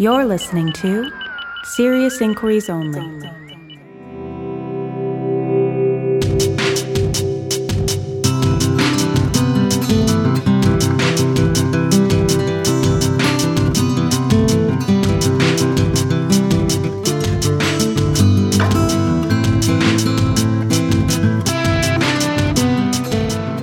You're listening to Serious Inquiries Only.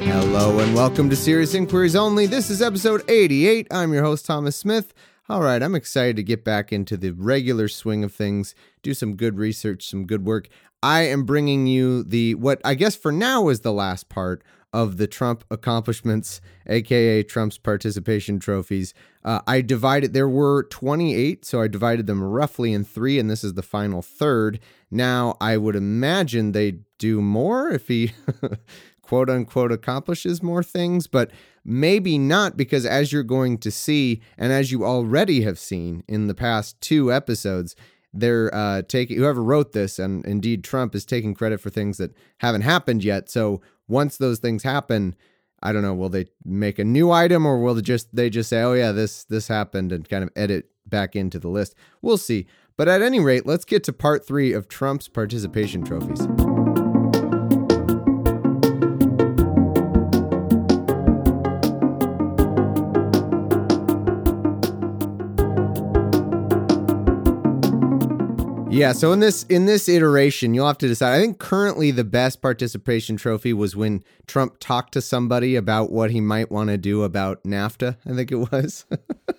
Hello and welcome to Serious Inquiries Only. This is episode 88. I'm your host, Thomas Smith. All right, I'm excited to get back into the regular swing of things, do some good research, some good work. I am bringing you the what I guess for now is the last part of the Trump accomplishments, aka Trump's participation trophies. Uh, I divided, there were 28, so I divided them roughly in three, and this is the final third. Now, I would imagine they do more if he quote unquote accomplishes more things, but maybe not because as you're going to see, and as you already have seen in the past two episodes, they're uh, taking whoever wrote this, and indeed Trump is taking credit for things that haven't happened yet. So once those things happen, I don't know, will they make a new item or will they just they just say, oh yeah, this this happened and kind of edit back into the list? We'll see. But at any rate, let's get to part three of Trump's participation trophies. Yeah, so in this in this iteration, you'll have to decide. I think currently the best participation trophy was when Trump talked to somebody about what he might want to do about NAFTA. I think it was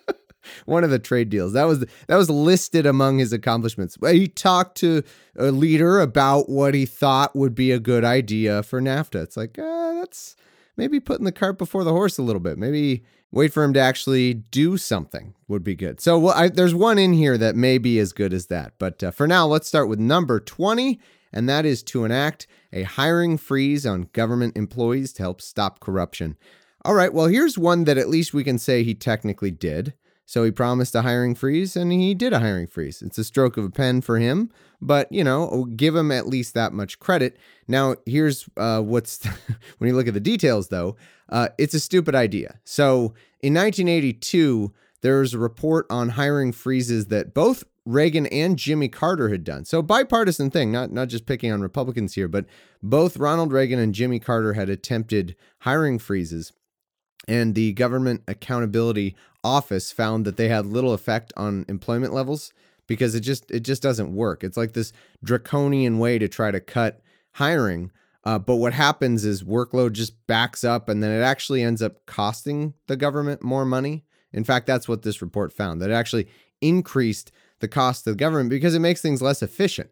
one of the trade deals. That was that was listed among his accomplishments. He talked to a leader about what he thought would be a good idea for NAFTA. It's like uh, that's maybe putting the cart before the horse a little bit. Maybe wait for him to actually do something would be good. So well, I, there's one in here that may be as good as that. But uh, for now, let's start with number 20, and that is to enact a hiring freeze on government employees to help stop corruption. All right, well, here's one that at least we can say he technically did. So he promised a hiring freeze and he did a hiring freeze. It's a stroke of a pen for him, but you know, give him at least that much credit. Now, here's uh, what's when you look at the details though, uh, it's a stupid idea. So in 1982, there was a report on hiring freezes that both Reagan and Jimmy Carter had done. So bipartisan thing, not not just picking on Republicans here, but both Ronald Reagan and Jimmy Carter had attempted hiring freezes and the government accountability office found that they had little effect on employment levels because it just it just doesn't work. It's like this draconian way to try to cut hiring. Uh, but what happens is workload just backs up, and then it actually ends up costing the government more money. In fact, that's what this report found that it actually increased the cost of the government because it makes things less efficient.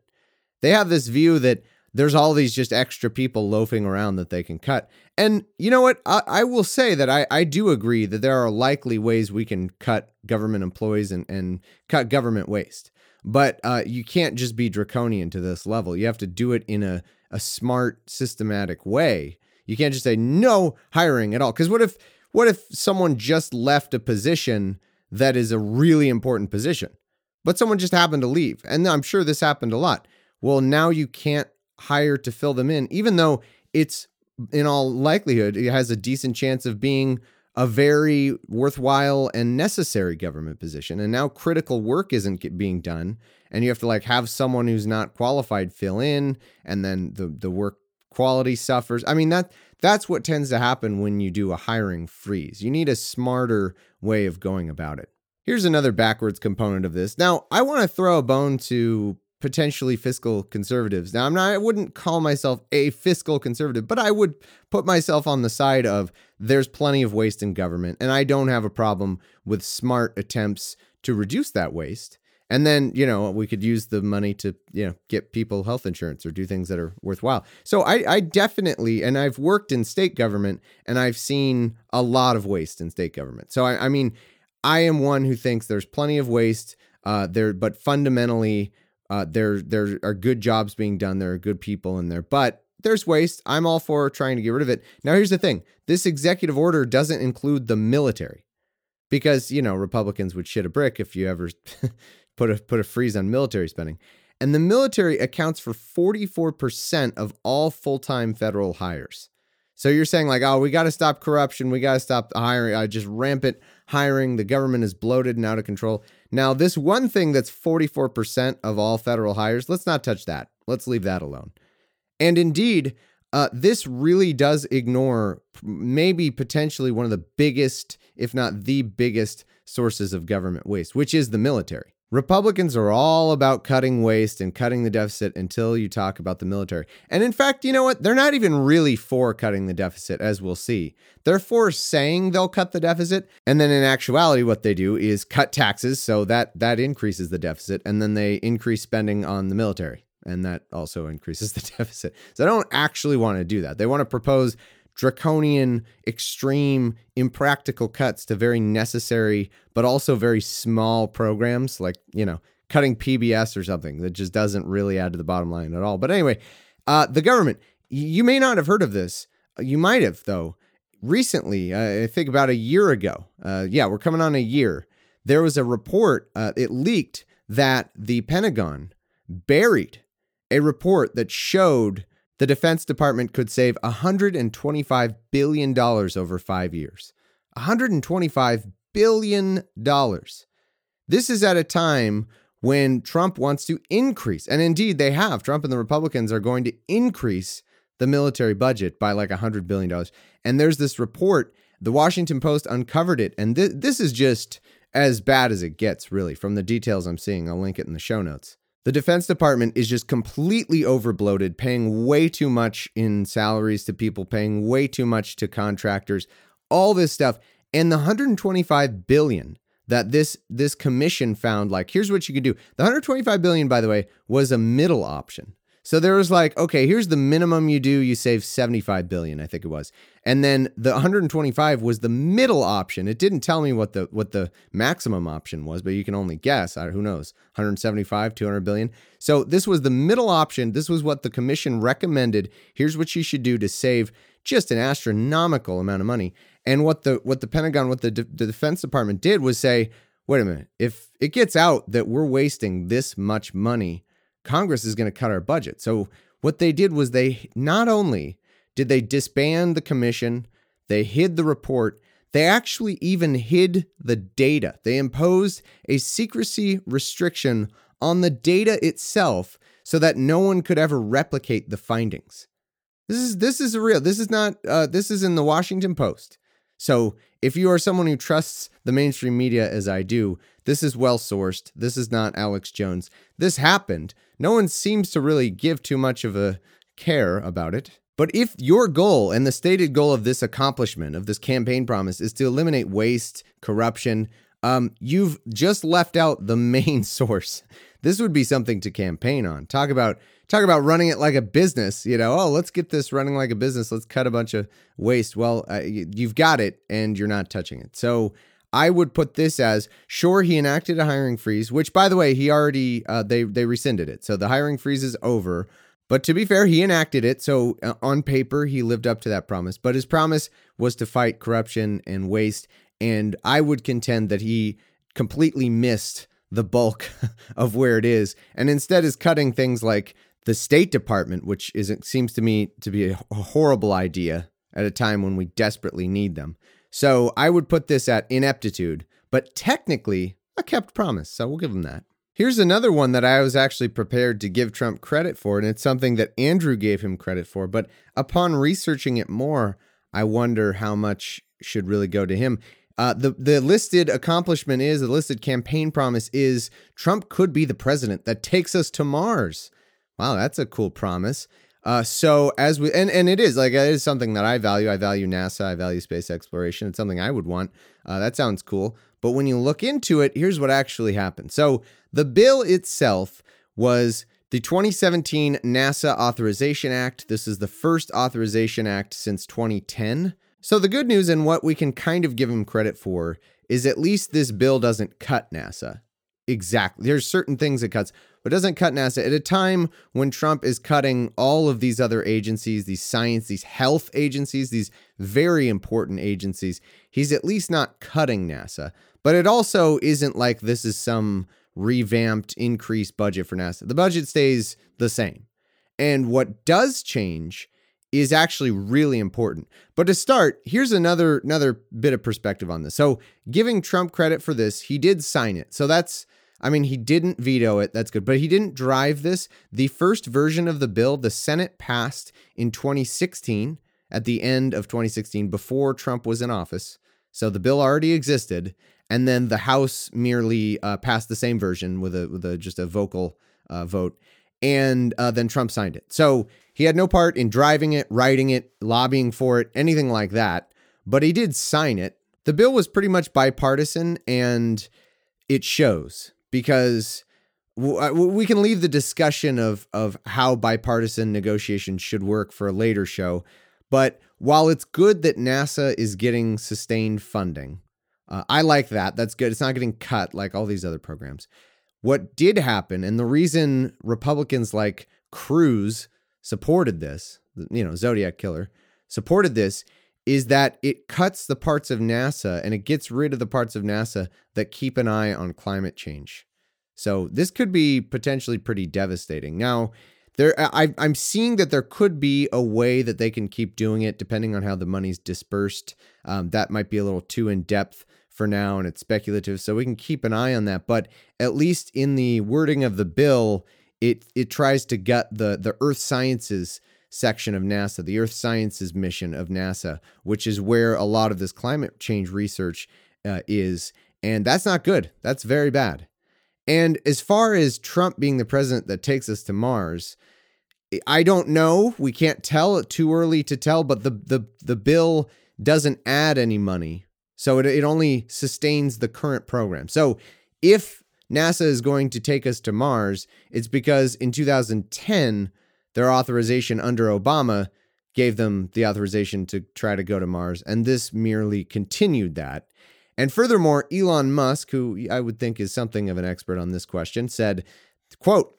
They have this view that there's all these just extra people loafing around that they can cut. And you know what? I, I, will say that I, I do agree that there are likely ways we can cut government employees and, and cut government waste. But uh, you can't just be draconian to this level. You have to do it in a, a smart, systematic way. You can't just say no hiring at all. Because what if what if someone just left a position that is a really important position, but someone just happened to leave? And I'm sure this happened a lot. Well, now you can't hire to fill them in, even though it's in all likelihood it has a decent chance of being a very worthwhile and necessary government position. And now critical work isn't being done, and you have to like have someone who's not qualified fill in, and then the the work quality suffers. I mean that that's what tends to happen when you do a hiring freeze. You need a smarter way of going about it. Here's another backwards component of this. Now, I want to throw a bone to potentially fiscal conservatives. Now, I'm not I wouldn't call myself a fiscal conservative, but I would put myself on the side of there's plenty of waste in government and I don't have a problem with smart attempts to reduce that waste. And then, you know, we could use the money to, you know, get people health insurance or do things that are worthwhile. So I, I definitely, and I've worked in state government and I've seen a lot of waste in state government. So I, I mean, I am one who thinks there's plenty of waste uh, there, but fundamentally, uh, there there are good jobs being done. There are good people in there, but there's waste. I'm all for trying to get rid of it. Now, here's the thing: this executive order doesn't include the military, because you know Republicans would shit a brick if you ever put a put a freeze on military spending. And the military accounts for 44% of all full-time federal hires. So you're saying like, oh, we got to stop corruption, we got to stop hiring, uh, just rampant hiring. The government is bloated and out of control. Now, this one thing that's 44% of all federal hires, let's not touch that. Let's leave that alone. And indeed, uh, this really does ignore maybe potentially one of the biggest, if not the biggest, sources of government waste, which is the military. Republicans are all about cutting waste and cutting the deficit until you talk about the military. And in fact, you know what? They're not even really for cutting the deficit, as we'll see. They're for saying they'll cut the deficit, and then in actuality, what they do is cut taxes, so that that increases the deficit, and then they increase spending on the military, and that also increases the deficit. So they don't actually want to do that. They want to propose draconian, extreme, impractical cuts to very necessary, but also very small programs like, you know, cutting PBS or something that just doesn't really add to the bottom line at all. But anyway, uh, the government, you may not have heard of this. You might have, though. Recently, uh, I think about a year ago, uh, yeah, we're coming on a year, there was a report, uh, it leaked that the Pentagon buried a report that showed the Defense Department could save $125 billion over five years. $125 billion. This is at a time when Trump wants to increase, and indeed they have. Trump and the Republicans are going to increase the military budget by like $100 billion. And there's this report, the Washington Post uncovered it, and th- this is just as bad as it gets, really, from the details I'm seeing. I'll link it in the show notes. The Defense Department is just completely overbloated, paying way too much in salaries to people, paying way too much to contractors, all this stuff. And the 125 billion that this this commission found like here's what you could do. The 125 billion by the way was a middle option. So there was like, okay, here's the minimum you do, you save 75 billion, I think it was. And then the 125 was the middle option. It didn't tell me what the what the maximum option was, but you can only guess. Who knows? 175, 200 billion. So this was the middle option. This was what the commission recommended. Here's what you should do to save just an astronomical amount of money. And what the what the Pentagon, what the, the Defense Department did was say, wait a minute, if it gets out that we're wasting this much money Congress is going to cut our budget. So what they did was they not only did they disband the commission, they hid the report, they actually even hid the data. They imposed a secrecy restriction on the data itself so that no one could ever replicate the findings. This is this is real. This is not uh, this is in the Washington Post. So if you are someone who trusts the mainstream media as I do, this is well sourced. This is not Alex Jones. This happened. No one seems to really give too much of a care about it. But if your goal and the stated goal of this accomplishment, of this campaign promise, is to eliminate waste, corruption, um, you've just left out the main source. This would be something to campaign on. Talk about talk about running it like a business. You know, oh, let's get this running like a business. Let's cut a bunch of waste. Well, uh, you've got it, and you're not touching it. So I would put this as sure he enacted a hiring freeze, which by the way he already uh, they they rescinded it, so the hiring freeze is over. But to be fair, he enacted it, so uh, on paper he lived up to that promise. But his promise was to fight corruption and waste, and I would contend that he completely missed the bulk of where it is, and instead is cutting things like the State Department, which is seems to me to be a horrible idea at a time when we desperately need them. So I would put this at ineptitude, but technically a kept promise. So we'll give him that. Here's another one that I was actually prepared to give Trump credit for, and it's something that Andrew gave him credit for. But upon researching it more, I wonder how much should really go to him. Uh, the the listed accomplishment is the listed campaign promise is Trump could be the president that takes us to Mars. Wow, that's a cool promise. Uh, so as we and and it is like it is something that I value. I value NASA. I value space exploration. It's something I would want. Uh, that sounds cool. But when you look into it, here's what actually happened. So the bill itself was the 2017 NASA Authorization Act. This is the first authorization act since 2010. So the good news and what we can kind of give him credit for is at least this bill doesn't cut NASA. Exactly. There's certain things it cuts but doesn't cut NASA at a time when Trump is cutting all of these other agencies, these science, these health agencies, these very important agencies. He's at least not cutting NASA. But it also isn't like this is some revamped, increased budget for NASA. The budget stays the same. And what does change is actually really important. But to start, here's another another bit of perspective on this. So, giving Trump credit for this, he did sign it. So that's I mean, he didn't veto it. That's good. But he didn't drive this. The first version of the bill, the Senate passed in 2016 at the end of 2016 before Trump was in office. So the bill already existed and then the House merely uh, passed the same version with a with a just a vocal uh, vote, and uh, then Trump signed it. So he had no part in driving it, writing it, lobbying for it, anything like that. But he did sign it. The bill was pretty much bipartisan, and it shows because uh, we can leave the discussion of of how bipartisan negotiations should work for a later show. But while it's good that NASA is getting sustained funding, uh, I like that. That's good. It's not getting cut like all these other programs. What did happen, and the reason Republicans like Cruz supported this, you know, Zodiac Killer supported this, is that it cuts the parts of NASA and it gets rid of the parts of NASA that keep an eye on climate change. So this could be potentially pretty devastating. Now, there I, I'm seeing that there could be a way that they can keep doing it, depending on how the money's dispersed. Um, that might be a little too in depth for now and it's speculative so we can keep an eye on that but at least in the wording of the bill it it tries to gut the the earth sciences section of NASA the earth sciences mission of NASA which is where a lot of this climate change research uh, is and that's not good. That's very bad. And as far as Trump being the president that takes us to Mars I don't know. We can't tell. Too early to tell but the the the bill doesn't add any money so it, it only sustains the current program. So if NASA is going to take us to Mars, it's because in 2010, their authorization under Obama gave them the authorization to try to go to Mars. And this merely continued that. And furthermore, Elon Musk, who I would think is something of an expert on this question, said, quote,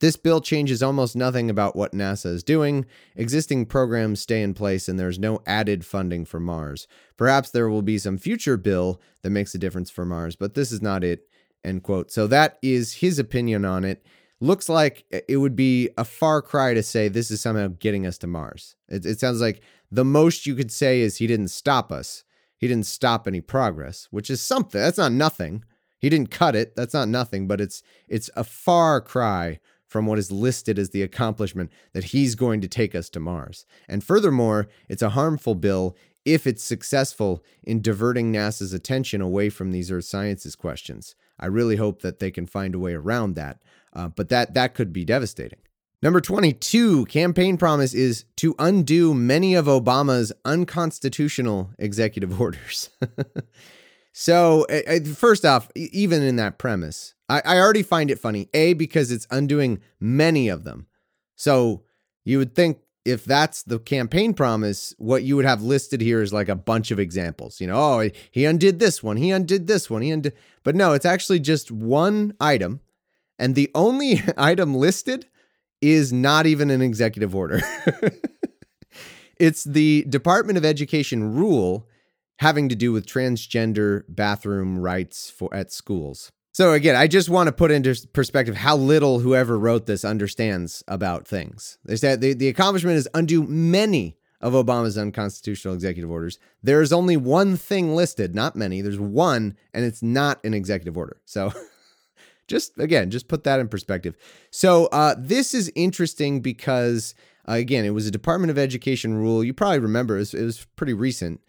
this bill changes almost nothing about what NASA is doing. Existing programs stay in place and there's no added funding for Mars. Perhaps there will be some future bill that makes a difference for Mars, but this is not it. End quote. So that is his opinion on it. Looks like it would be a far cry to say this is somehow getting us to Mars. It, it sounds like the most you could say is he didn't stop us. He didn't stop any progress, which is something. That's not nothing. He didn't cut it. That's not nothing, but it's it's a far cry from what is listed as the accomplishment that he's going to take us to Mars. And furthermore, it's a harmful bill if it's successful in diverting NASA's attention away from these earth sciences questions. I really hope that they can find a way around that, uh, but that that could be devastating. Number 22, campaign promise is to undo many of Obama's unconstitutional executive orders. So, first off, even in that premise, I, I already find it funny. A, because it's undoing many of them. So you would think if that's the campaign promise, what you would have listed here is like a bunch of examples. You know, oh, he undid this one, he undid this one, he undid. But no, it's actually just one item. And the only item listed is not even an executive order. it's the Department of Education rule having to do with transgender bathroom rights for at schools. So again, I just want to put into perspective how little whoever wrote this understands about things. They said the, the accomplishment is undo many of Obama's unconstitutional executive orders. There is only one thing listed, not many. There's one, and it's not an executive order. So just again, just put that in perspective. So uh, this is interesting because uh, again, it was a Department of Education rule. You probably remember it was, it was pretty recent,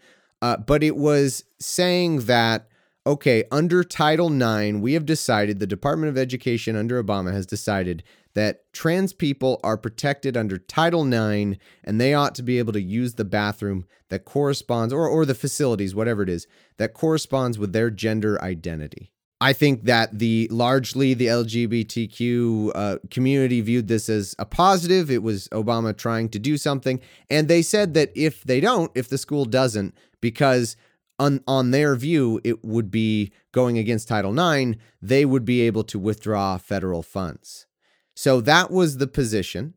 uh, but it was saying that okay, under Title IX, we have decided, the Department of Education under Obama has decided that trans people are protected under Title IX and they ought to be able to use the bathroom that corresponds, or, or the facilities, whatever it is, that corresponds with their gender identity. I think that the largely the LGBTQ uh, community viewed this as a positive. It was Obama trying to do something. And they said that if they don't, if the school doesn't, because on on their view, it would be going against Title IX. They would be able to withdraw federal funds. So that was the position,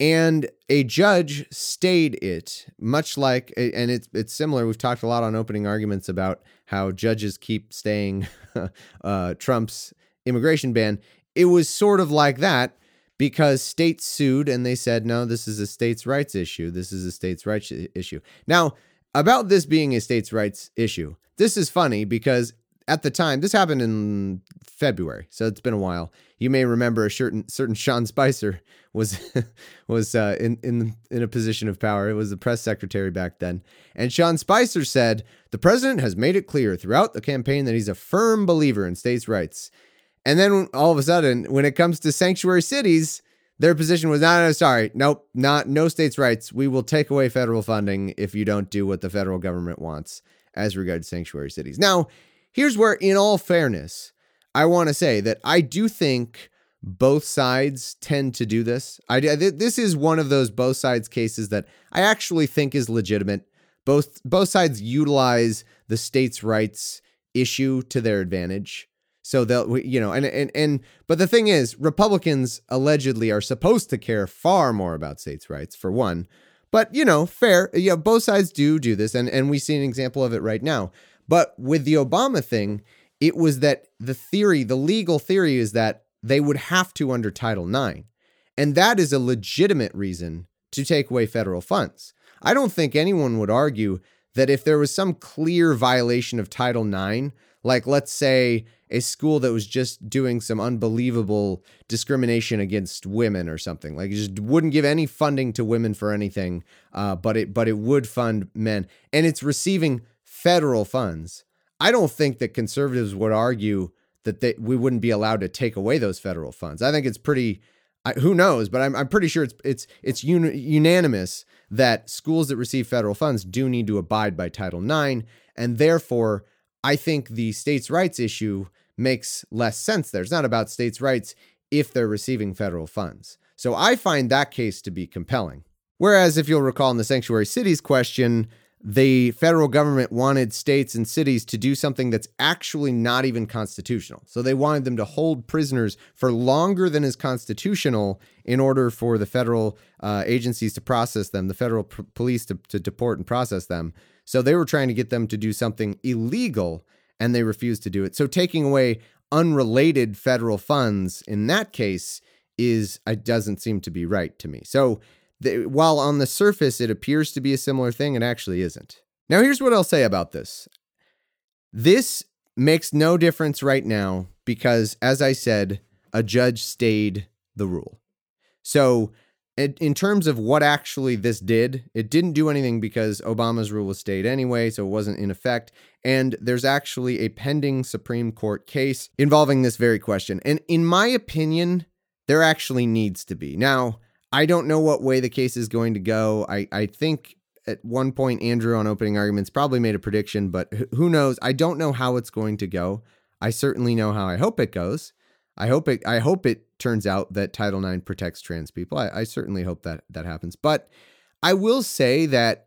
and a judge stayed it, much like, and it's it's similar. We've talked a lot on opening arguments about how judges keep staying uh, Trump's immigration ban. It was sort of like that because states sued and they said, no, this is a states' rights issue. This is a states' rights issue. Now, about this being a states' rights issue, this is funny because at the time, this happened in February, so it's been a while. You may remember a certain certain Sean Spicer was was uh, in in in a position of power. It was the press secretary back then, and Sean Spicer said the president has made it clear throughout the campaign that he's a firm believer in states' rights. And then all of a sudden, when it comes to sanctuary cities, their position was no, no, sorry, nope, not no states' rights. We will take away federal funding if you don't do what the federal government wants as regards sanctuary cities. Now, here's where, in all fairness, I want to say that I do think both sides tend to do this. I this is one of those both sides cases that I actually think is legitimate. Both both sides utilize the states' rights issue to their advantage. So they'll, you know, and and and, but the thing is, Republicans allegedly are supposed to care far more about states' rights, for one. But you know, fair, yeah, both sides do do this, and and we see an example of it right now. But with the Obama thing, it was that the theory, the legal theory, is that they would have to under Title IX, and that is a legitimate reason to take away federal funds. I don't think anyone would argue that if there was some clear violation of Title IX, like let's say a school that was just doing some unbelievable discrimination against women or something. Like it just wouldn't give any funding to women for anything, uh, but it but it would fund men, and it's receiving federal funds. I don't think that conservatives would argue that they, we wouldn't be allowed to take away those federal funds. I think it's pretty. I, who knows? But I'm, I'm pretty sure it's it's it's un, unanimous that schools that receive federal funds do need to abide by Title IX, and therefore I think the states' rights issue makes less sense there. It's not about states' rights if they're receiving federal funds. So I find that case to be compelling. Whereas, if you'll recall in the sanctuary cities question, the federal government wanted states and cities to do something that's actually not even constitutional. So they wanted them to hold prisoners for longer than is constitutional in order for the federal uh, agencies to process them, the federal police to, to deport and process them. So they were trying to get them to do something illegal and they refused to do it. So taking away unrelated federal funds in that case is it doesn't seem to be right to me. So while on the surface it appears to be a similar thing, it actually isn't. Now here's what I'll say about this. This makes no difference right now because as I said, a judge stayed the rule. So in terms of what actually this did, it didn't do anything because Obama's rule was stayed anyway, so it wasn't in effect. And there's actually a pending Supreme Court case involving this very question. And in my opinion, there actually needs to be. Now, I don't know what way the case is going to go. I, I think at one point, Andrew on opening arguments probably made a prediction, but who knows? I don't know how it's going to go. I certainly know how I hope it goes. I hope it I hope it turns out that Title IX protects trans people. I, I certainly hope that that happens. But I will say that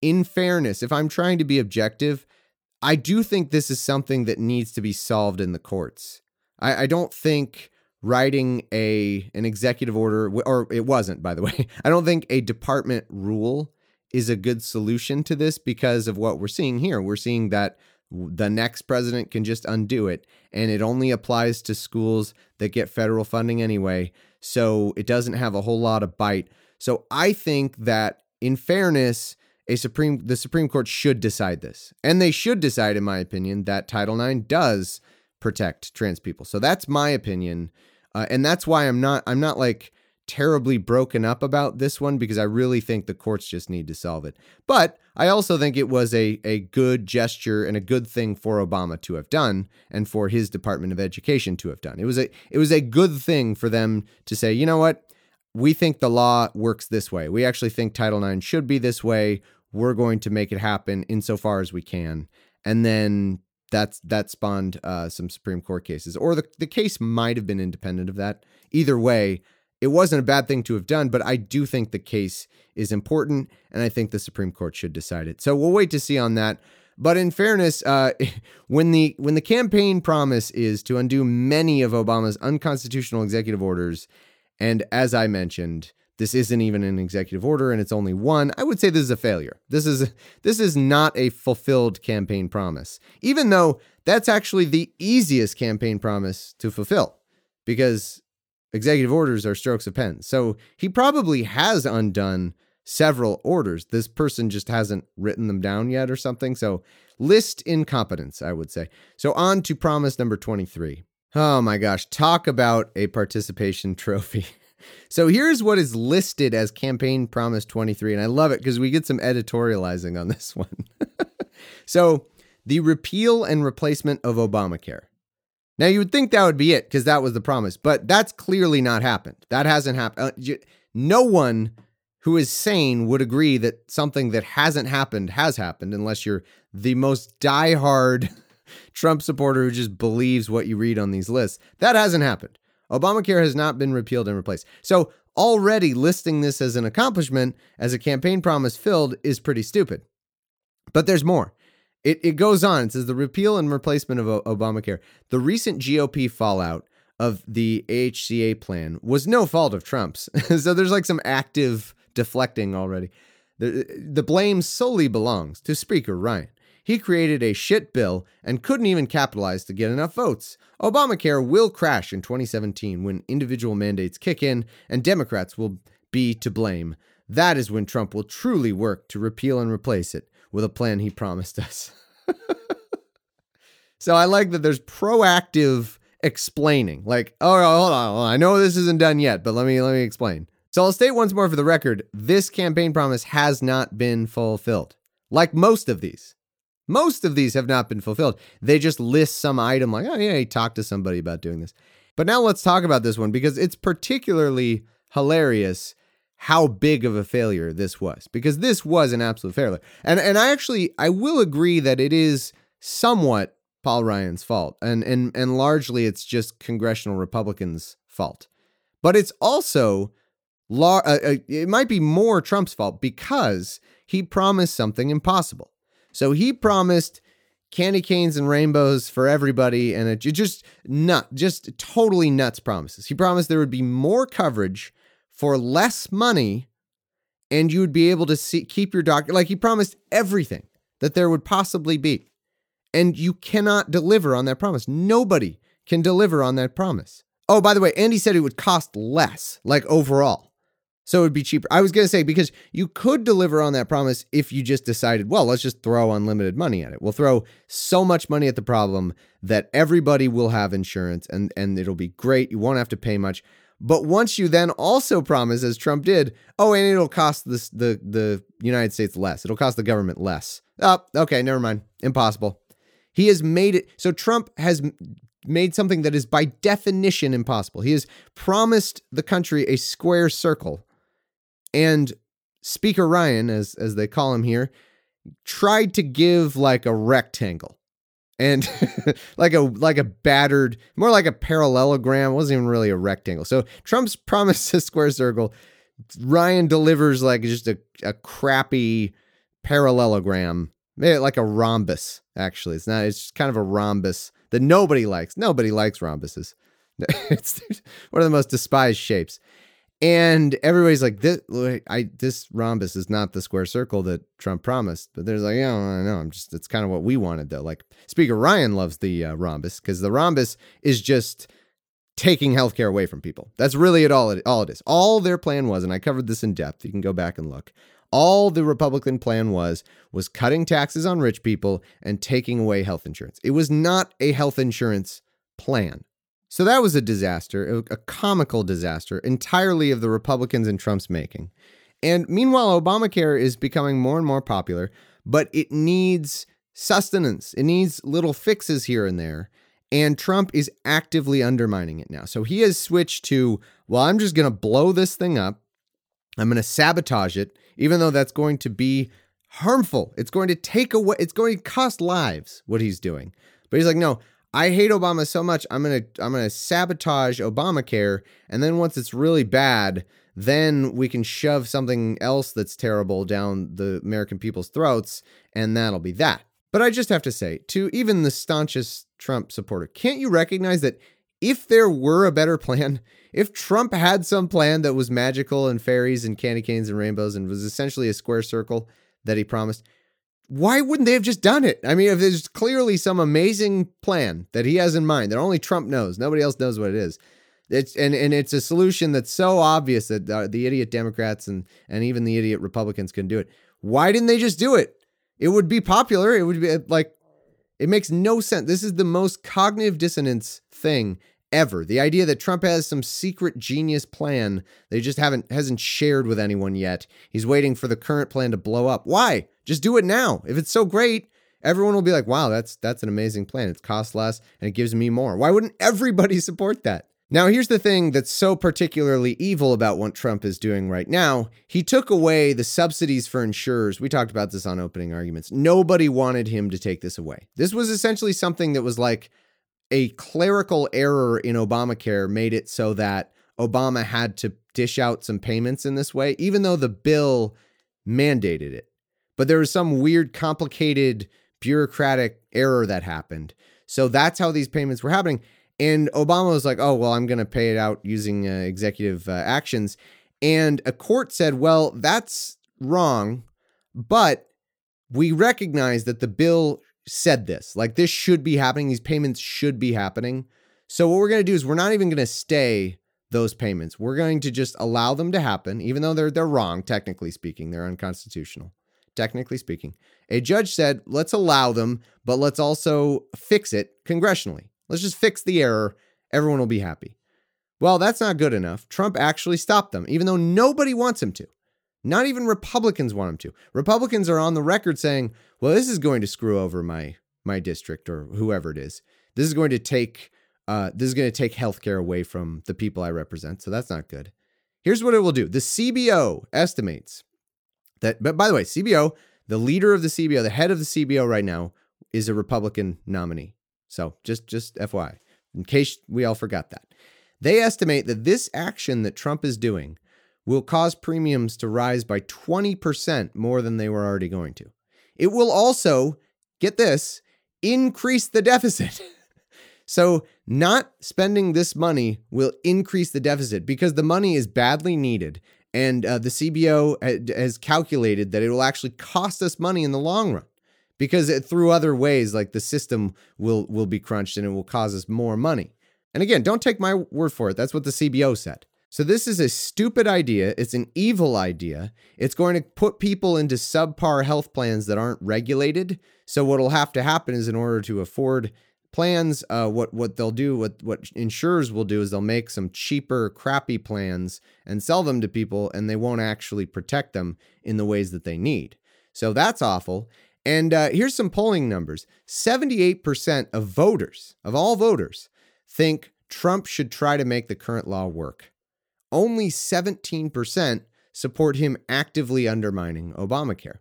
in fairness, if I'm trying to be objective, I do think this is something that needs to be solved in the courts. I, I don't think writing a an executive order or it wasn't by the way i don't think a department rule is a good solution to this because of what we're seeing here we're seeing that the next president can just undo it. And it only applies to schools that get federal funding anyway. So it doesn't have a whole lot of bite. So I think that in fairness, a Supreme the Supreme Court should decide this. And they should decide, in my opinion, that Title IX does protect trans people. So that's my opinion. Uh, and that's why I'm not I'm not like terribly broken up about this one because I really think the courts just need to solve it. But I also think it was a, a good gesture and a good thing for Obama to have done and for his Department of Education to have done. It was a it was a good thing for them to say, you know what? We think the law works this way. We actually think Title IX should be this way. We're going to make it happen insofar as we can. And then that's that spawned uh, some Supreme Court cases, or the the case might have been independent of that. Either way, it wasn't a bad thing to have done, but I do think the case is important, and I think the Supreme Court should decide it. So we'll wait to see on that. But in fairness, uh, when the when the campaign promise is to undo many of Obama's unconstitutional executive orders, and as I mentioned, this isn't even an executive order and it's only one, I would say this is a failure. This is this is not a fulfilled campaign promise. Even though that's actually the easiest campaign promise to fulfill because executive orders are strokes of pen. So he probably has undone several orders. This person just hasn't written them down yet or something. So list incompetence, I would say. So on to promise number 23. Oh my gosh, talk about a participation trophy. So here's what is listed as campaign promise 23 and I love it because we get some editorializing on this one. so the repeal and replacement of Obamacare. Now you would think that would be it because that was the promise, but that's clearly not happened. That hasn't happened. Uh, no one who is sane would agree that something that hasn't happened has happened unless you're the most diehard Trump supporter who just believes what you read on these lists. That hasn't happened. Obamacare has not been repealed and replaced. So already listing this as an accomplishment, as a campaign promise filled, is pretty stupid. But there's more. It, it goes on. It says the repeal and replacement of o- Obamacare. The recent GOP fallout of the AHCA plan was no fault of Trump's. so there's like some active deflecting already. The, the blame solely belongs to Speaker Ryan. He created a shit bill and couldn't even capitalize to get enough votes. Obamacare will crash in 2017 when individual mandates kick in and Democrats will be to blame. That is when Trump will truly work to repeal and replace it with a plan he promised us. so I like that there's proactive explaining. Like, oh, hold on, I know this isn't done yet, but let me let me explain. So I'll state once more for the record, this campaign promise has not been fulfilled. Like most of these. Most of these have not been fulfilled. They just list some item like, oh, yeah, he talked to somebody about doing this. But now let's talk about this one because it's particularly hilarious how big of a failure this was because this was an absolute failure. And and I actually I will agree that it is somewhat Paul Ryan's fault and and and largely it's just congressional Republicans' fault. But it's also lar- uh, uh, it might be more Trump's fault because he promised something impossible. So he promised candy canes and rainbows for everybody, and it just nut, just totally nuts promises. He promised there would be more coverage for less money, and you would be able to see, keep your doctor. Like he promised everything that there would possibly be, and you cannot deliver on that promise. Nobody can deliver on that promise. Oh, by the way, Andy said it would cost less, like overall. So it would be cheaper. I was going to say, because you could deliver on that promise if you just decided, well, let's just throw unlimited money at it. We'll throw so much money at the problem that everybody will have insurance and, and it'll be great. You won't have to pay much. But once you then also promise, as Trump did, oh, and it'll cost this, the, the United States less, it'll cost the government less. Oh, okay, never mind. Impossible. He has made it so Trump has made something that is by definition impossible. He has promised the country a square circle and Speaker Ryan, as as they call him here, tried to give like a rectangle and like a like a battered, more like a parallelogram. It wasn't even really a rectangle. So Trump's promised a square circle. Ryan delivers like just a, a crappy parallelogram, maybe like a rhombus. Actually, it's not. It's just kind of a rhombus that nobody likes. Nobody likes rhombuses. it's one of the most despised shapes. And everybody's like, this, I, this rhombus is not the square circle that Trump promised. But there's like, yeah, I know. I'm just, it's kind of what we wanted though. Like Speaker Ryan loves the uh, rhombus because the rhombus is just taking healthcare away from people. That's really it all, it, all it is. All their plan was, and I covered this in depth. You can go back and look. All the Republican plan was was cutting taxes on rich people and taking away health insurance. It was not a health insurance plan. So that was a disaster, a comical disaster, entirely of the Republicans and Trump's making. And meanwhile, Obamacare is becoming more and more popular, but it needs sustenance. It needs little fixes here and there. And Trump is actively undermining it now. So he has switched to, well, I'm just going to blow this thing up. I'm going to sabotage it, even though that's going to be harmful. It's going to take away, it's going to cost lives, what he's doing. But he's like, no, I hate Obama so much. I'm gonna I'm gonna sabotage Obamacare, and then once it's really bad, then we can shove something else that's terrible down the American people's throats, and that'll be that. But I just have to say, to even the staunchest Trump supporter, can't you recognize that if there were a better plan, if Trump had some plan that was magical and fairies and candy canes and rainbows and was essentially a square circle that he promised, why wouldn't they have just done it? I mean, if there's clearly some amazing plan that he has in mind that only Trump knows, nobody else knows what it is, It's and and it's a solution that's so obvious that uh, the idiot Democrats and and even the idiot Republicans can do it. Why didn't they just do it? It would be popular. It would be like it makes no sense. This is the most cognitive dissonance thing ever. The idea that Trump has some secret genius plan they just haven't hasn't shared with anyone yet. He's waiting for the current plan to blow up. Why? Just do it now. If it's so great, everyone will be like, "Wow, that's that's an amazing plan. It costs less and it gives me more." Why wouldn't everybody support that? Now, here's the thing that's so particularly evil about what Trump is doing right now. He took away the subsidies for insurers. We talked about this on opening arguments. Nobody wanted him to take this away. This was essentially something that was like a clerical error in Obamacare made it so that Obama had to dish out some payments in this way, even though the bill mandated it. But there was some weird, complicated, bureaucratic error that happened. So that's how these payments were happening. And Obama was like, oh, well, I'm going to pay it out using uh, executive uh, actions. And a court said, well, that's wrong, but we recognize that the bill said this. Like this should be happening. These payments should be happening. So what we're going to do is we're not even going to stay those payments. We're going to just allow them to happen, even though they're they're wrong, technically speaking. They're unconstitutional. Technically speaking. A judge said, let's allow them, but let's also fix it congressionally. Let's just fix the error. Everyone will be happy. Well, that's not good enough. Trump actually stopped them, even though nobody wants him to. Not even Republicans want him to. Republicans are on the record saying, "Well, this is going to screw over my my district or whoever it is. This is going to take uh, this is going to take healthcare away from the people I represent. So that's not good." Here's what it will do. The CBO estimates that but by the way, CBO, the leader of the CBO, the head of the CBO right now is a Republican nominee. So just just FYI, in case we all forgot that. They estimate that this action that Trump is doing will cause premiums to rise by 20% more than they were already going to. It will also, get this, increase the deficit. so, not spending this money will increase the deficit because the money is badly needed. And uh, the CBO has calculated that it will actually cost us money in the long run because it, through other ways, like the system will will be crunched and it will cause us more money. And again, don't take my word for it. That's what the CBO said. So, this is a stupid idea. It's an evil idea. It's going to put people into subpar health plans that aren't regulated. So, what will have to happen is, in order to afford plans, uh, what what they'll do, what what insurers will do, is they'll make some cheaper, crappy plans and sell them to people, and they won't actually protect them in the ways that they need. So that's awful. And uh, here's some polling numbers: seventy-eight percent of voters, of all voters, think Trump should try to make the current law work only 17% support him actively undermining Obamacare.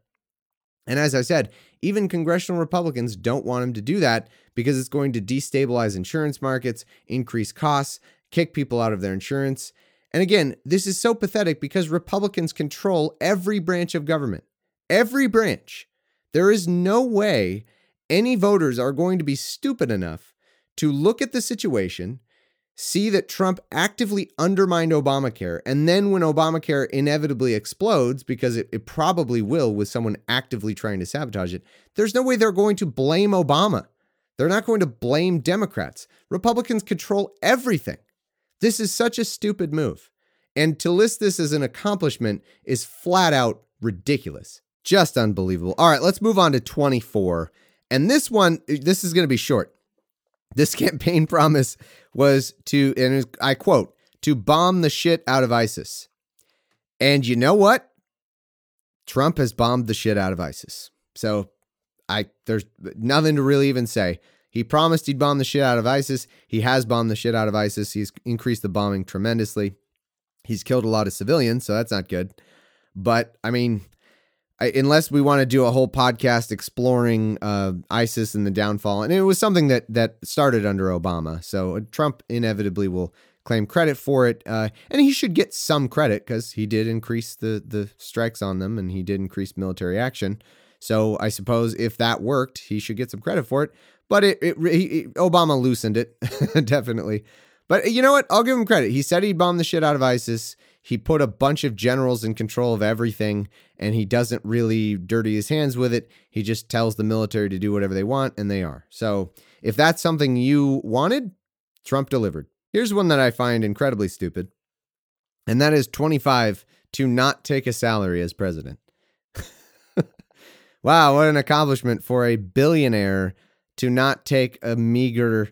And as I said, even congressional Republicans don't want him to do that because it's going to destabilize insurance markets, increase costs, kick people out of their insurance. And again, this is so pathetic because Republicans control every branch of government. Every branch. There is no way any voters are going to be stupid enough to look at the situation see that Trump actively undermined Obamacare. And then when Obamacare inevitably explodes, because it, it, probably will with someone actively trying to sabotage it, there's no way they're going to blame Obama. They're not going to blame Democrats. Republicans control everything. This is such a stupid move. And to list this as an accomplishment is flat out ridiculous. Just unbelievable. All right, let's move on to 24. And this one, this is going to be short. This campaign promise was to, and I quote, to bomb the shit out of ISIS. And you know what? Trump has bombed the shit out of ISIS. So I there's nothing to really even say. He promised he'd bomb the shit out of ISIS. He has bombed the shit out of ISIS. He's increased the bombing tremendously. He's killed a lot of civilians, so that's not good. But I mean, Unless we want to do a whole podcast exploring uh, ISIS and the downfall, and it was something that that started under Obama. So uh, Trump inevitably will claim credit for it, uh, and he should get some credit because he did increase the the strikes on them, and he did increase military action. So I suppose if that worked, he should get some credit for it. But it, it, he, Obama loosened it definitely. But you know what? I'll give him credit. He said he'd bomb the shit out of ISIS. He put a bunch of generals in control of everything, and he doesn't really dirty his hands with it. He just tells the military to do whatever they want, and they are. So if that's something you wanted, Trump delivered. Here's one that I find incredibly stupid, and that is 25 to not take a salary as president. wow, what an accomplishment for a billionaire to not take a meager,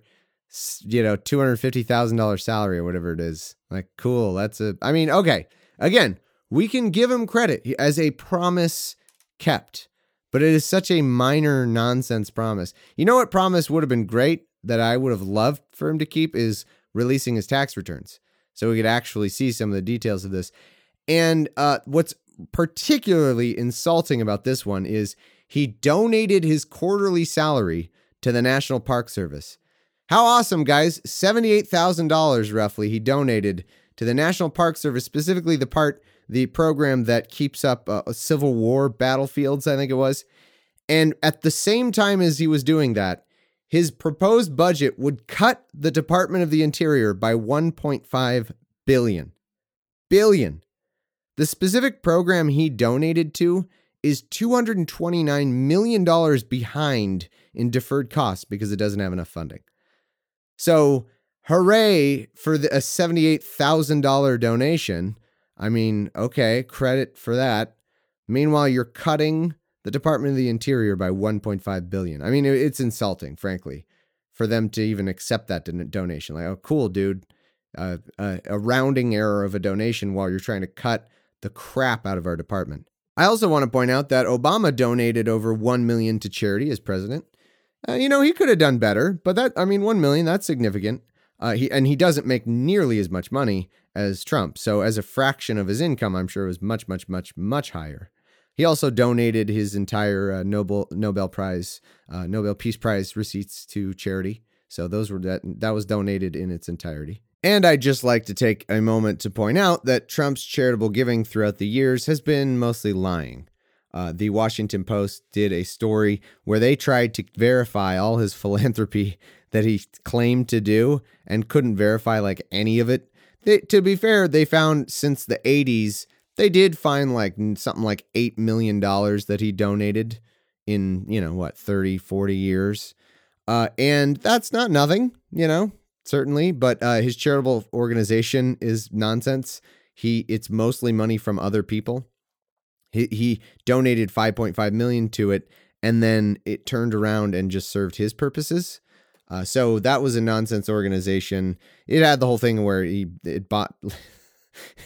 you know, $250,000 salary or whatever it is. Like, cool. That's a, I mean, okay. Again, we can give him credit as a promise kept, but it is such a minor nonsense promise. You know what promise would have been great that I would have loved for him to keep is releasing his tax returns so we could actually see some of the details of this. And uh, what's particularly insulting about this one is he donated his quarterly salary to the National Park Service. How awesome, guys! $78,000 roughly he donated to the National Park Service, specifically the part, the program that keeps up uh, Civil War battlefields, I think it was. And at the same time as he was doing that, his proposed budget would cut the Department of the Interior by 1.5 billion. Billion. The specific program he donated to is $229 million behind in deferred costs because it doesn't have enough funding. So, hooray for the, a $78,000 donation. I mean, okay, credit for that. Meanwhile, you're cutting the Department of the Interior by 1.5 billion. I mean, it's insulting, frankly, for them to even accept that donation. Like, oh, cool, dude. Uh, uh, a rounding error of a donation while you're trying to cut the crap out of our department. I also want to point out that Obama donated over 1 million to charity as president. Uh, you know, he could have done better, but that I mean 1 million, that's significant. Uh, he and he doesn't make nearly as much money as Trump. So as a fraction of his income, I'm sure it was much much much much higher. He also donated his entire uh, Nobel Nobel Prize, uh, Nobel Peace Prize receipts to charity. So those were that that was donated in its entirety. And I'd just like to take a moment to point out that Trump's charitable giving throughout the years has been mostly lying. Uh, the Washington Post did a story where they tried to verify all his philanthropy that he claimed to do and couldn't verify like any of it. They, to be fair, they found since the 80s, they did find like something like $8 million that he donated in, you know, what, 30, 40 years. Uh, and that's not nothing, you know, certainly, but uh, his charitable organization is nonsense. He it's mostly money from other people. He he donated 5.5 million to it and then it turned around and just served his purposes. Uh, so that was a nonsense organization. It had the whole thing where he it bought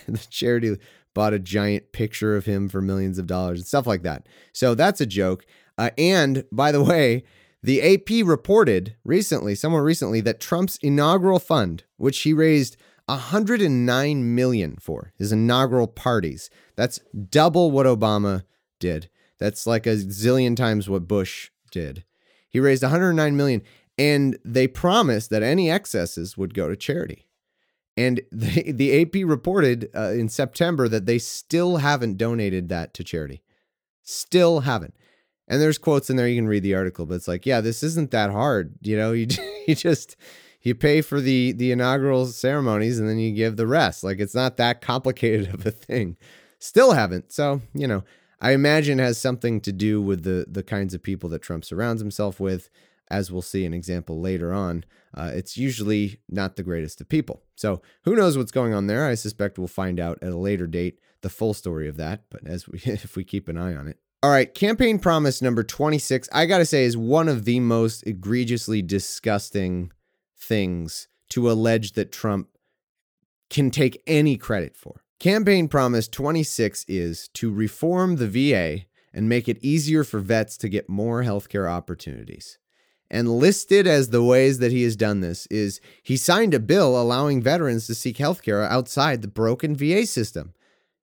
the charity bought a giant picture of him for millions of dollars and stuff like that. So that's a joke. Uh, and by the way, the AP reported recently, somewhere recently, that Trump's inaugural fund, which he raised 109 million for his inaugural parties, that's double what Obama did. That's like a zillion times what Bush did. He raised 109 million and they promised that any excesses would go to charity. And the, AP reported uh, in September that they still haven't donated that to charity. Still haven't. And there's quotes in there. You can read the article, but it's like, yeah, this isn't that hard. You know, you you just you pay for the the inaugural ceremonies and then you give the rest. Like it's not that complicated of a thing. Still haven't. So you know, I imagine has something to do with the the kinds of people that Trump surrounds himself with. As we'll see an example later on, uh, it's usually not the greatest of people. So who knows what's going on there? I suspect we'll find out at a later date the full story of that. But as we if we keep an eye on it. All right, campaign promise number 26, I got to say, is one of the most egregiously disgusting things to allege that Trump can take any credit for. Campaign promise 26 is to reform the VA and make it easier for vets to get more healthcare opportunities. And listed as the ways that he has done this is he signed a bill allowing veterans to seek healthcare outside the broken VA system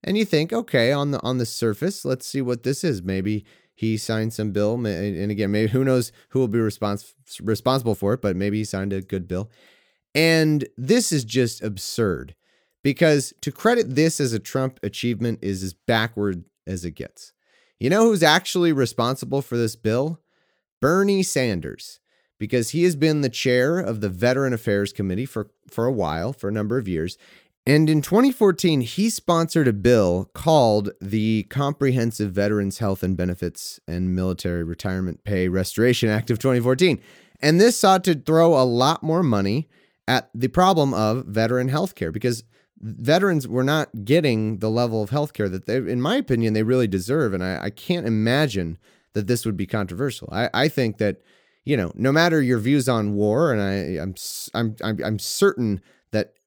and you think, okay, on the on the surface, let's see what this is. Maybe he signed some bill, and again, maybe who knows who will be respons- responsible for it, but maybe he signed a good bill. And this is just absurd because to credit this as a Trump achievement is as backward as it gets. You know who's actually responsible for this bill? Bernie Sanders, because he has been the chair of the Veteran Affairs Committee for, for a while, for a number of years, and in 2014, he sponsored a bill called the Comprehensive Veterans Health and Benefits and Military Retirement Pay Restoration Act of 2014. And this sought to throw a lot more money at the problem of veteran health care because veterans were not getting the level of health care that they, in my opinion, they really deserve. And I, I can't imagine that this would be controversial. I, I think that, you know, no matter your views on war, and I, I'm, I'm, I'm, certain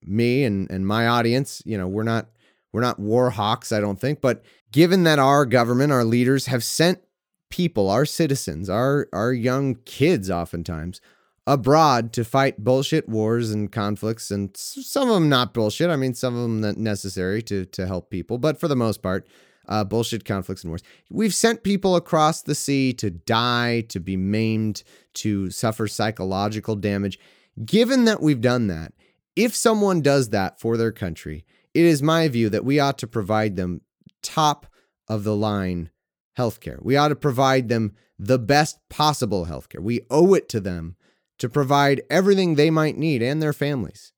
me and, and my audience, you know, we're not, we're not war hawks, I don't think. But given that our government, our leaders have sent people, our citizens, our, our young kids oftentimes abroad to fight bullshit wars and conflicts, and some of them not bullshit. I mean, some of them necessary to to help people, but for the most part, uh, bullshit conflicts and wars. We've sent people across the sea to die, to be maimed, to suffer psychological damage. Given that we've done that, if someone does that for their country, it is my view that we ought to provide them top of the line healthcare. We ought to provide them the best possible healthcare. We owe it to them to provide everything they might need and their families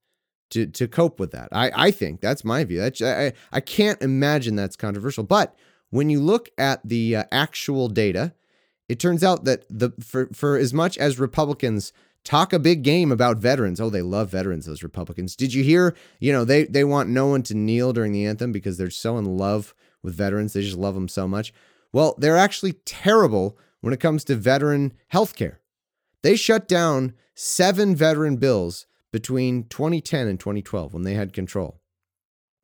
to, to cope with that. I, I think that's my view. That's, I, I can't imagine that's controversial. But when you look at the uh, actual data, it turns out that the for, for as much as Republicans talk a big game about veterans, oh, they love veterans, those Republicans. Did you hear, you know, they, they want no one to kneel during the anthem because they're so in love with veterans. They just love them so much. Well, they're actually terrible when it comes to veteran health care. They shut down seven veteran bills between 2010 and 2012 when they had control.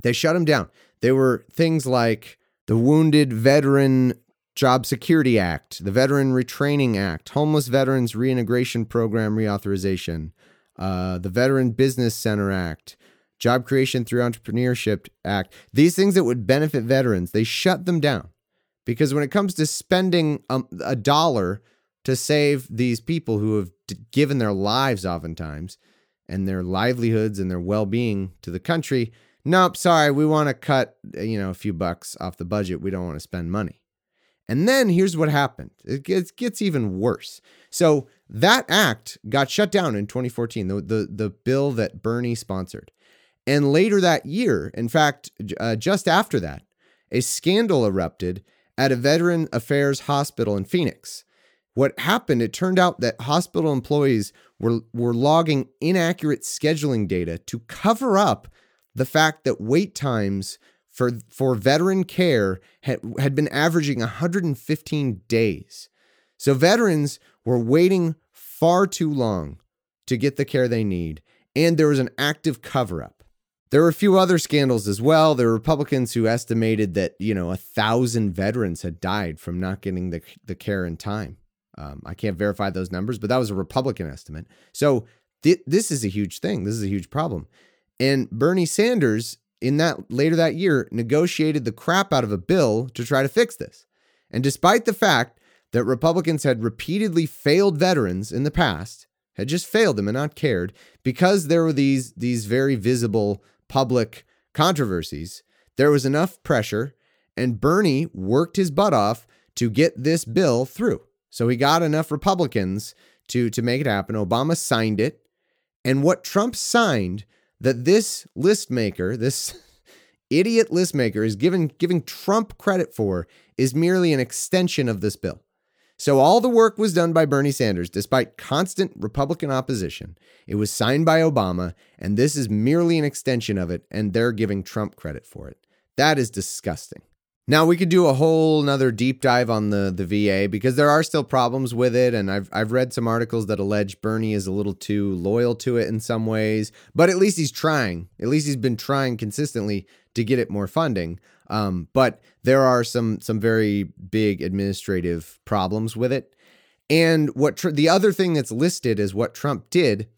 They shut them down. They were things like the Wounded Veteran Job Security Act, the Veteran Retraining Act, Homeless Veterans Reintegration Program Reauthorization, uh, the Veteran Business Center Act, Job Creation Through Entrepreneurship Act. These things that would benefit veterans, they shut them down. Because when it comes to spending a, um, a dollar to save these people who have given their lives oftentimes and their livelihoods and their well-being to the country nope sorry we want to cut you know a few bucks off the budget. We don't want to spend money and then here's what happened. It gets, gets even worse. So that act got shut down in 2014 the, the, the bill that bernie sponsored. And later that year in fact uh, just after that a scandal erupted at a veteran affairs hospital in phoenix. What happened, it turned out that hospital employees were, were logging inaccurate scheduling data to cover up the fact that wait times for, for veteran care had, had been averaging 115 days. So veterans were waiting far too long to get the care they need, and there was an active cover up. There were a few other scandals as well. There were Republicans who estimated that, you know, a thousand veterans had died from not getting the, the care in time. Um, I can't verify those numbers, but that was a Republican estimate. So th- this is a huge thing. This is a huge problem. And Bernie Sanders, in that later that year, negotiated the crap out of a bill to try to fix this. And despite the fact that Republicans had repeatedly failed veterans in the past, had just failed them and not cared, because there were these these very visible public controversies, there was enough pressure, and Bernie worked his butt off to get this bill through. So he got enough Republicans to to make it happen. Obama signed it. And what Trump signed that this list maker, this idiot list maker is giving giving Trump credit for is merely an extension of this bill. So all the work was done by Bernie Sanders despite constant Republican opposition. It was signed by Obama and this is merely an extension of it and they're giving Trump credit for it. That is disgusting. Now we could do a whole another deep dive on the the VA because there are still problems with it, and I've I've read some articles that allege Bernie is a little too loyal to it in some ways, but at least he's trying. At least he's been trying consistently to get it more funding. Um, but there are some some very big administrative problems with it. And what tr- the other thing that's listed as what Trump did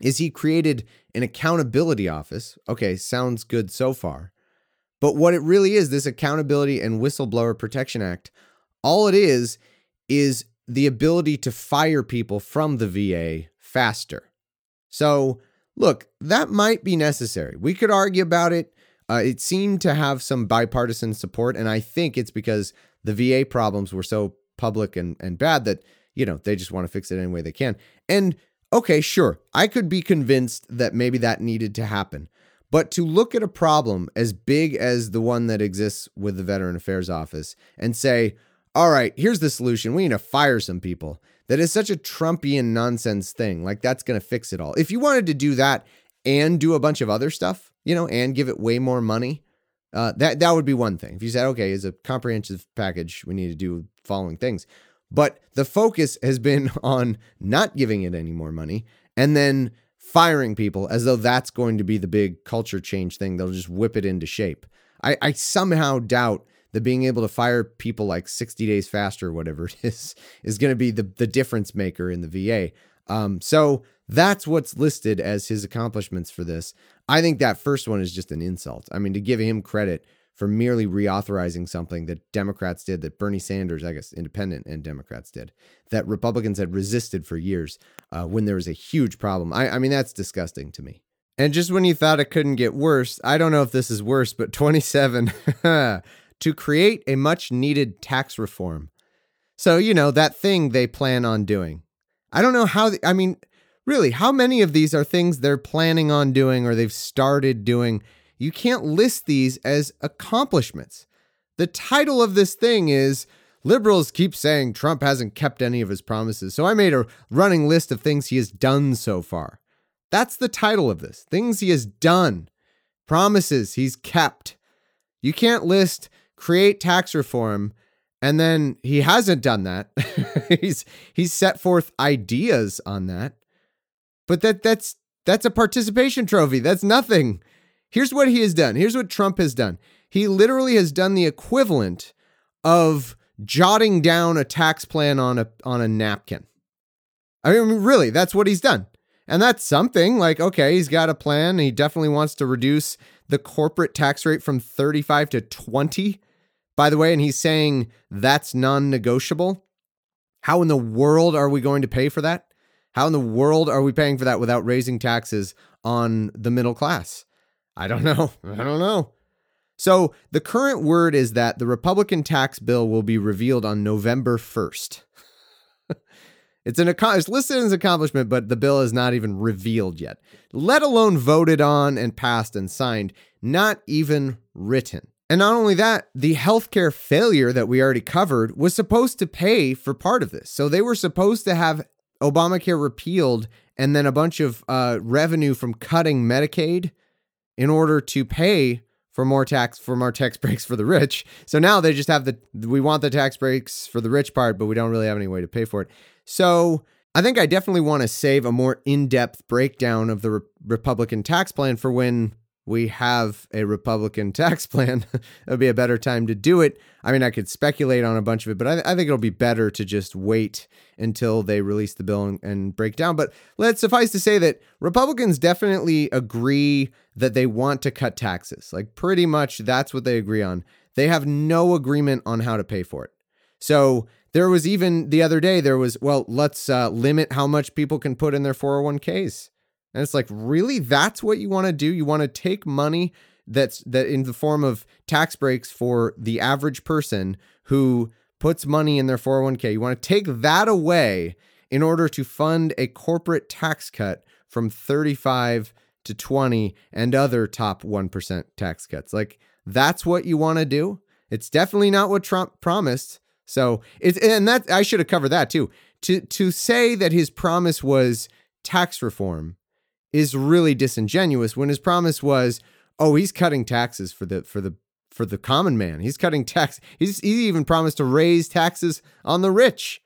is he created an accountability office. Okay, sounds good so far. But what it really is, this Accountability and Whistleblower Protection Act, all it is, is the ability to fire people from the VA faster. So, look, that might be necessary. We could argue about it. Uh, it seemed to have some bipartisan support, and I think it's because the VA problems were so public and, and bad that, you know, they just want to fix it any way they can. And okay, sure, I could be convinced that maybe that needed to happen. But to look at a problem as big as the one that exists with the Veteran Affairs Office and say, all right, here's the solution. We need to fire some people. that is such a Trumpian nonsense thing. Like that's going to fix it all. If you wanted to do that and do a bunch of other stuff, you know, and give it way more money, uh, that that would be one thing. If you said, okay, as a comprehensive package, we need to do following things. But the focus has been on not giving it any more money and then firing people as though that's going to be the big culture change thing. They'll just whip it into shape. I, I somehow doubt that being able to fire people like 60 days faster or whatever it is is going to be the, the difference maker in the VA. Um, so that's what's listed as his accomplishments for this. I think that first one is just an insult. I mean, to give him credit for merely reauthorizing something that Democrats did, that Bernie Sanders, I guess, independent and Democrats did, that Republicans had resisted for years uh, when there was a huge problem. I, I mean, that's disgusting to me. And just when you thought it couldn't get worse, I don't know if this is worse, but 27 to create a much needed tax reform. So, you know, that thing they plan on doing. I don't know how, the, I mean, really, how many of these are things they're planning on doing or they've started doing? You can't list these as accomplishments. The title of this thing is Liberals keep saying Trump hasn't kept any of his promises. So I made a running list of things he has done so far. That's the title of this things he has done, promises he's kept. You can't list create tax reform and then he hasn't done that. he's he's set forth ideas on that. But that that's that's a participation trophy. That's nothing. Here's what he has done. Here's what Trump has done. He literally has done the equivalent of jotting down a tax plan on a on a napkin. I mean, really, that's what he's done. And that's something like, okay, he's got a plan. He definitely wants to reduce the corporate tax rate from 35 to 20 by the way, and he's saying that's non negotiable. How in the world are we going to pay for that? How in the world are we paying for that without raising taxes on the middle class? I don't know. I don't know. So the current word is that the Republican tax bill will be revealed on November 1st. it's an it's listed as an accomplishment, but the bill is not even revealed yet, let alone voted on and passed and signed, not even written. And not only that, the healthcare failure that we already covered was supposed to pay for part of this. So they were supposed to have Obamacare repealed and then a bunch of uh, revenue from cutting Medicaid in order to pay for more tax for more tax breaks for the rich. So now they just have the we want the tax breaks for the rich part, but we don't really have any way to pay for it. So I think I definitely want to save a more in-depth breakdown of the Re- Republican tax plan for when we have a Republican tax plan, it would be a better time to do it. I mean, I could speculate on a bunch of it, but I, I think it'll be better to just wait until they release the bill and, and, break down. But let's suffice to say that Republicans definitely agree that they want to cut taxes. Like, pretty much that's what they agree on. They have no agreement on how to pay for it. So, there was even the other day, there was, well, let's uh, limit how much people can put in their 401ks. And it's like, really? That's what you want to do? You want to take money that's that in the form of tax breaks for the average person who puts money in their 401k. You want to take that away in order to fund a corporate tax cut from 35 to 20 and other top 1% tax cuts. Like that's what you want to do? It's definitely not what Trump promised. So, it's and that I should have covered that too. To to say that his promise was tax reform is really disingenuous when his promise was, oh, he's cutting taxes for the for the for the common man. He's cutting tax. He's he even promised to raise taxes on the rich.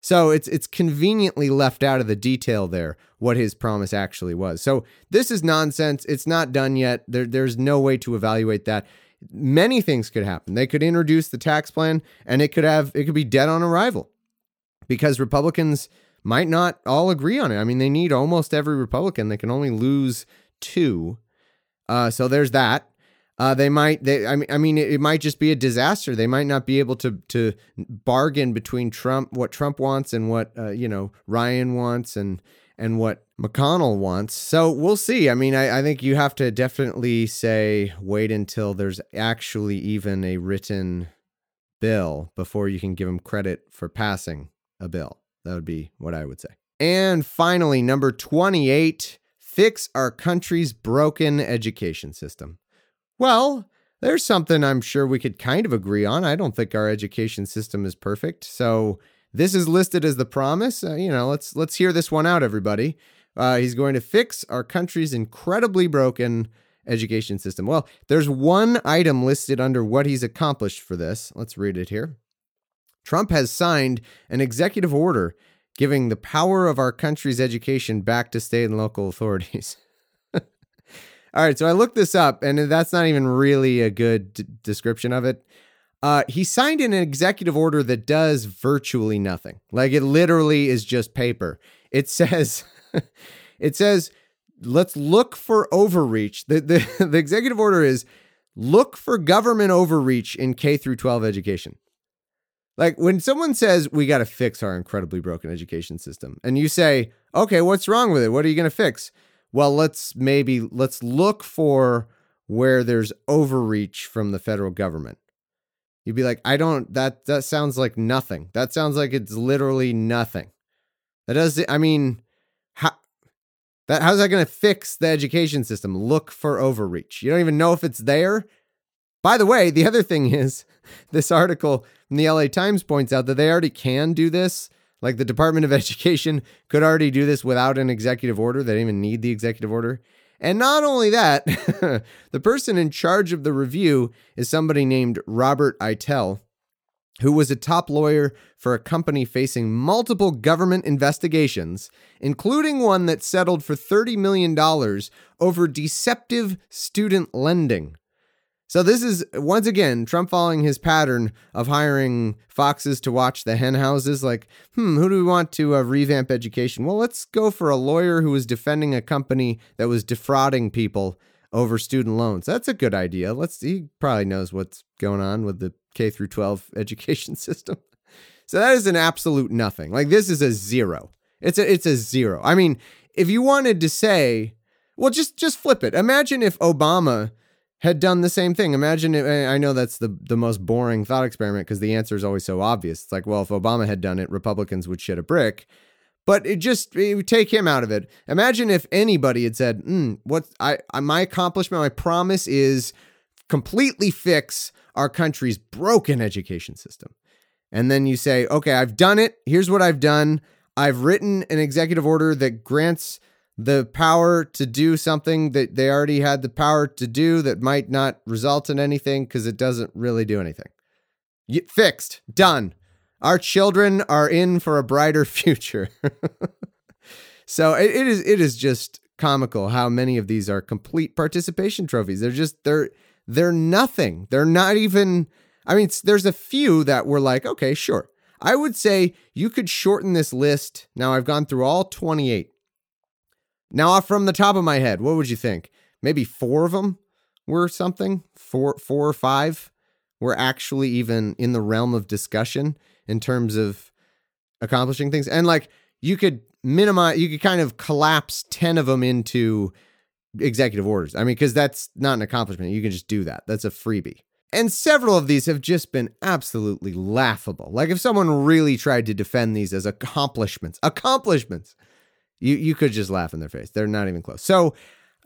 So it's it's conveniently left out of the detail there what his promise actually was. So this is nonsense. It's not done yet. There, there's no way to evaluate that. Many things could happen. They could introduce the tax plan and it could have it could be dead on arrival because Republicans might not all agree on it. I mean, they need almost every Republican. They can only lose two. Uh, so there's that. Uh, they might. They. I mean. I mean. It, it, might just be a disaster. They might not be able to to bargain between Trump, what Trump wants, and what uh, you know Ryan wants, and and what McConnell wants. So we'll see. I mean, I, I think you have to definitely say wait until there's actually even a written bill before you can give them credit for passing a bill. That would be what I would say. And finally, number 28 fix our country's broken education system. Well, there's something I'm sure we could kind of agree on. I don't think our education system is perfect. So this is listed as the promise. Uh, you know, let's let's hear this one out, everybody. Uh, he's going to fix our country's incredibly broken education system. Well, there's one item listed under what he's accomplished for this. Let's read it here. Trump has signed an executive order giving the power of our country's education back to state and local authorities. All right, so I looked this up, and that's not even really a good d- description of it. Uh, he signed an executive order that does virtually nothing. Like it literally is just paper. It says, it says, let's look for overreach. The, the, the executive order is look for government overreach in K through 12 education. Like when someone says we got to fix our incredibly broken education system, and you say, okay, what's wrong with it? What are you going to fix? Well, let's maybe let's look for where there's overreach from the federal government. You'd be like, I don't that that sounds like nothing. That sounds like it's literally nothing. That does I mean, how that how's that going to fix the education system? Look for overreach. You don't even know if it's there. By the way, the other thing is this article from the LA Times points out that they already can do this. Like the Department of Education could already do this without an executive order. They don't even need the executive order. And not only that, the person in charge of the review is somebody named Robert Eitel, who was a top lawyer for a company facing multiple government investigations, including one that settled for $30 million over deceptive student lending. So this is once again Trump following his pattern of hiring foxes to watch the hen houses. Like, hmm, who do we want to uh, revamp education? Well, let's go for a lawyer who was defending a company that was defrauding people over student loans. That's a good idea. Let's. He probably knows what's going on with the K through 12 education system. So that is an absolute nothing. Like this is a zero. It's a it's a zero. I mean, if you wanted to say, well, just just flip it. Imagine if Obama had done the same thing. Imagine it, I know that's the the most boring thought experiment because the answer is always so obvious. It's like, well, if Obama had done it, Republicans would shit a brick. But it just it would take him out of it. Imagine if anybody had said, mm, "What I, I my accomplishment, my promise is completely fix our country's broken education system," and then you say, "Okay, I've done it. Here's what I've done. I've written an executive order that grants the power to do something that they already had the power to do that might not result in anything because it doesn't really do anything. Fixed, done. Our children are in for a brighter future. so it, it is it is just comical how many of these are complete participation trophies. They're just they're they're nothing. They're not even I mean there's a few that were like, okay, sure. I would say you could shorten this list. Now I've gone through all 28 now, off from the top of my head, what would you think? Maybe four of them were something. Four, four or five were actually even in the realm of discussion in terms of accomplishing things. And like you could minimize, you could kind of collapse ten of them into executive orders. I mean, because that's not an accomplishment. You can just do that. That's a freebie. And several of these have just been absolutely laughable. Like if someone really tried to defend these as accomplishments, accomplishments, you you could just laugh in their face. They're not even close. So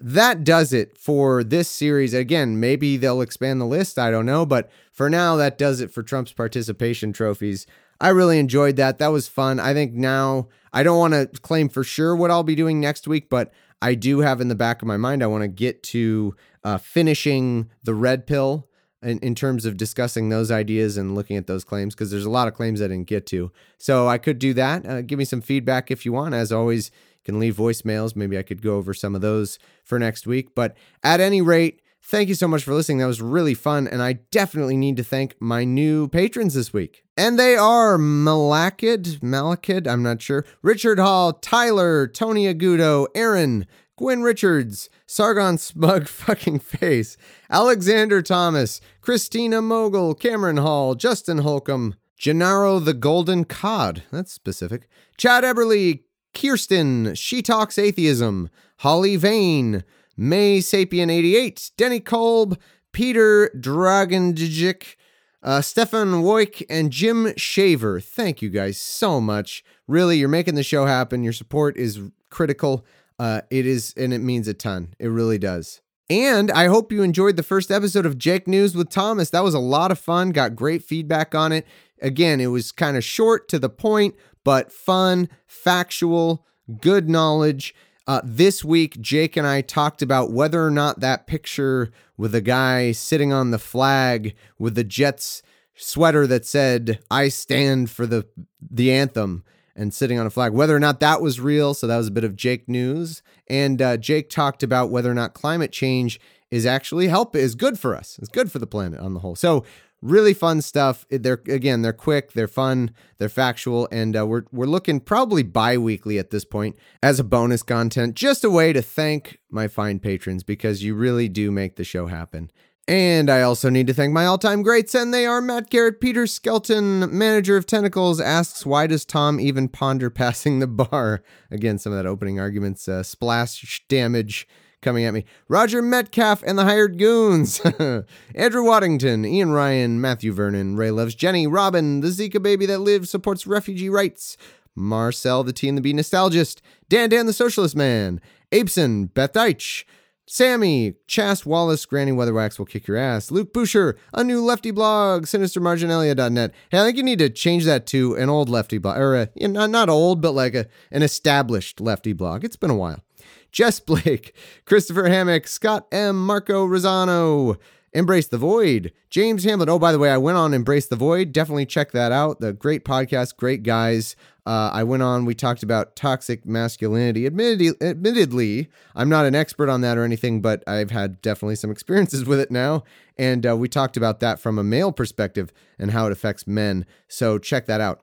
that does it for this series. Again, maybe they'll expand the list. I don't know. But for now, that does it for Trump's participation trophies. I really enjoyed that. That was fun. I think now I don't want to claim for sure what I'll be doing next week, but I do have in the back of my mind, I want to get to uh, finishing the red pill in, in terms of discussing those ideas and looking at those claims because there's a lot of claims I didn't get to. So I could do that. Uh, give me some feedback if you want. As always, you can leave voicemails. Maybe I could go over some of those for next week. But at any rate, Thank you so much for listening. That was really fun. And I definitely need to thank my new patrons this week. And they are Malakid, Malakid, I'm not sure, Richard Hall, Tyler, Tony Agudo, Aaron, Gwen Richards, Sargon Smug Fucking Face, Alexander Thomas, Christina Mogul, Cameron Hall, Justin Holcomb, Gennaro the Golden Cod, that's specific, Chad Eberly, Kirsten, She Talks Atheism, Holly Vane, May Sapien 88, Denny Kolb, Peter Dragondigic, uh, Stefan Woik, and Jim Shaver. Thank you guys so much. Really, you're making the show happen. Your support is critical. Uh, it is, and it means a ton. It really does. And I hope you enjoyed the first episode of Jake News with Thomas. That was a lot of fun. Got great feedback on it. Again, it was kind of short to the point, but fun, factual, good knowledge. Uh, this week, Jake and I talked about whether or not that picture with a guy sitting on the flag with the Jets sweater that said "I stand for the the anthem" and sitting on a flag, whether or not that was real. So that was a bit of Jake news. And uh, Jake talked about whether or not climate change is actually help is good for us. It's good for the planet on the whole. So really fun stuff. They're again, they're quick, they're fun, they're factual, and uh, we're we're looking probably bi-weekly at this point as a bonus content, just a way to thank my fine patrons because you really do make the show happen. And I also need to thank my all-time greats, and they are Matt Garrett, Peter Skelton, manager of Tentacles, asks why does Tom even ponder passing the bar? Again, some of that opening arguments, uh, splash damage coming at me. Roger Metcalf and the Hired Goons. Andrew Waddington, Ian Ryan, Matthew Vernon, Ray Loves Jenny, Robin, the Zika baby that lives, supports refugee rights. Marcel, the T and the B nostalgist. Dan Dan, the socialist man. Apeson, Beth Deitch. Sammy, Chas Wallace, Granny Weatherwax will kick your ass. Luke Boucher, a new lefty blog, sinistermarginalia.net. Hey, I think you need to change that to an old lefty blog, or a, not old, but like a, an established lefty blog. It's been a while. Jess Blake, Christopher Hammock, Scott M., Marco Rosano, Embrace the Void, James Hamlin. Oh, by the way, I went on Embrace the Void. Definitely check that out. The great podcast, great guys. Uh, I went on, we talked about toxic masculinity. Admittedly, admittedly, I'm not an expert on that or anything, but I've had definitely some experiences with it now. And uh, we talked about that from a male perspective and how it affects men. So check that out.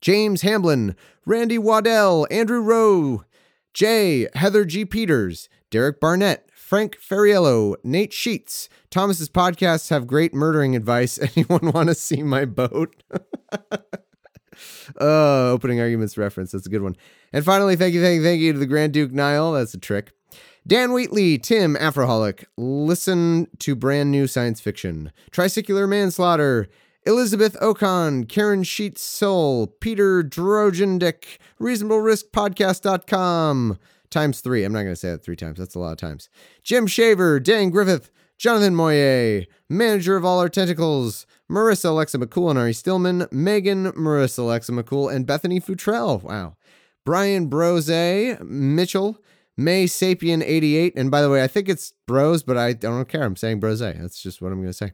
James Hamblin, Randy Waddell, Andrew Rowe, Jay, Heather G. Peters, Derek Barnett, Frank Ferriello, Nate Sheets. Thomas's podcasts have great murdering advice. Anyone want to see my boat? uh, opening arguments reference. That's a good one. And finally, thank you, thank you, thank you to the Grand Duke Niall. That's a trick. Dan Wheatley, Tim Afroholic, listen to brand new science fiction. Tricycular manslaughter, Elizabeth Ocon, Karen Sheets Soul, Peter Drogendick, ReasonableRiskPodcast.com. Times three. I'm not going to say that three times. That's a lot of times. Jim Shaver, Dan Griffith, Jonathan Moyer, manager of all our tentacles, Marissa Alexa McCool and Ari Stillman, Megan, Marissa Alexa McCool, and Bethany Futrell. Wow. Brian Brose, Mitchell, May Sapien 88. And by the way, I think it's Bros, but I don't care. I'm saying Brose. That's just what I'm going to say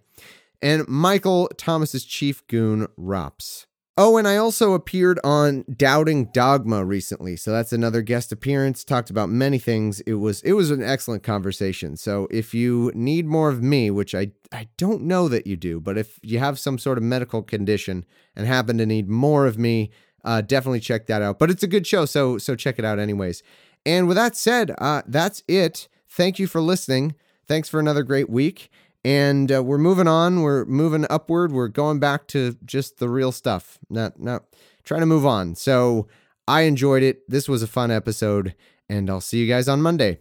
and Michael Thomas's chief goon, Rops. Oh, and I also appeared on Doubting Dogma recently, so that's another guest appearance. Talked about many things. It was it was an excellent conversation. So if you need more of me, which I I don't know that you do, but if you have some sort of medical condition and happen to need more of me, uh, definitely check that out. But it's a good show, so so check it out anyways. And with that said, uh, that's it. Thank you for listening. Thanks for another great week. And uh, we're moving on. We're moving upward. We're going back to just the real stuff. Not not trying to move on. So I enjoyed it. This was a fun episode, and I'll see you guys on Monday.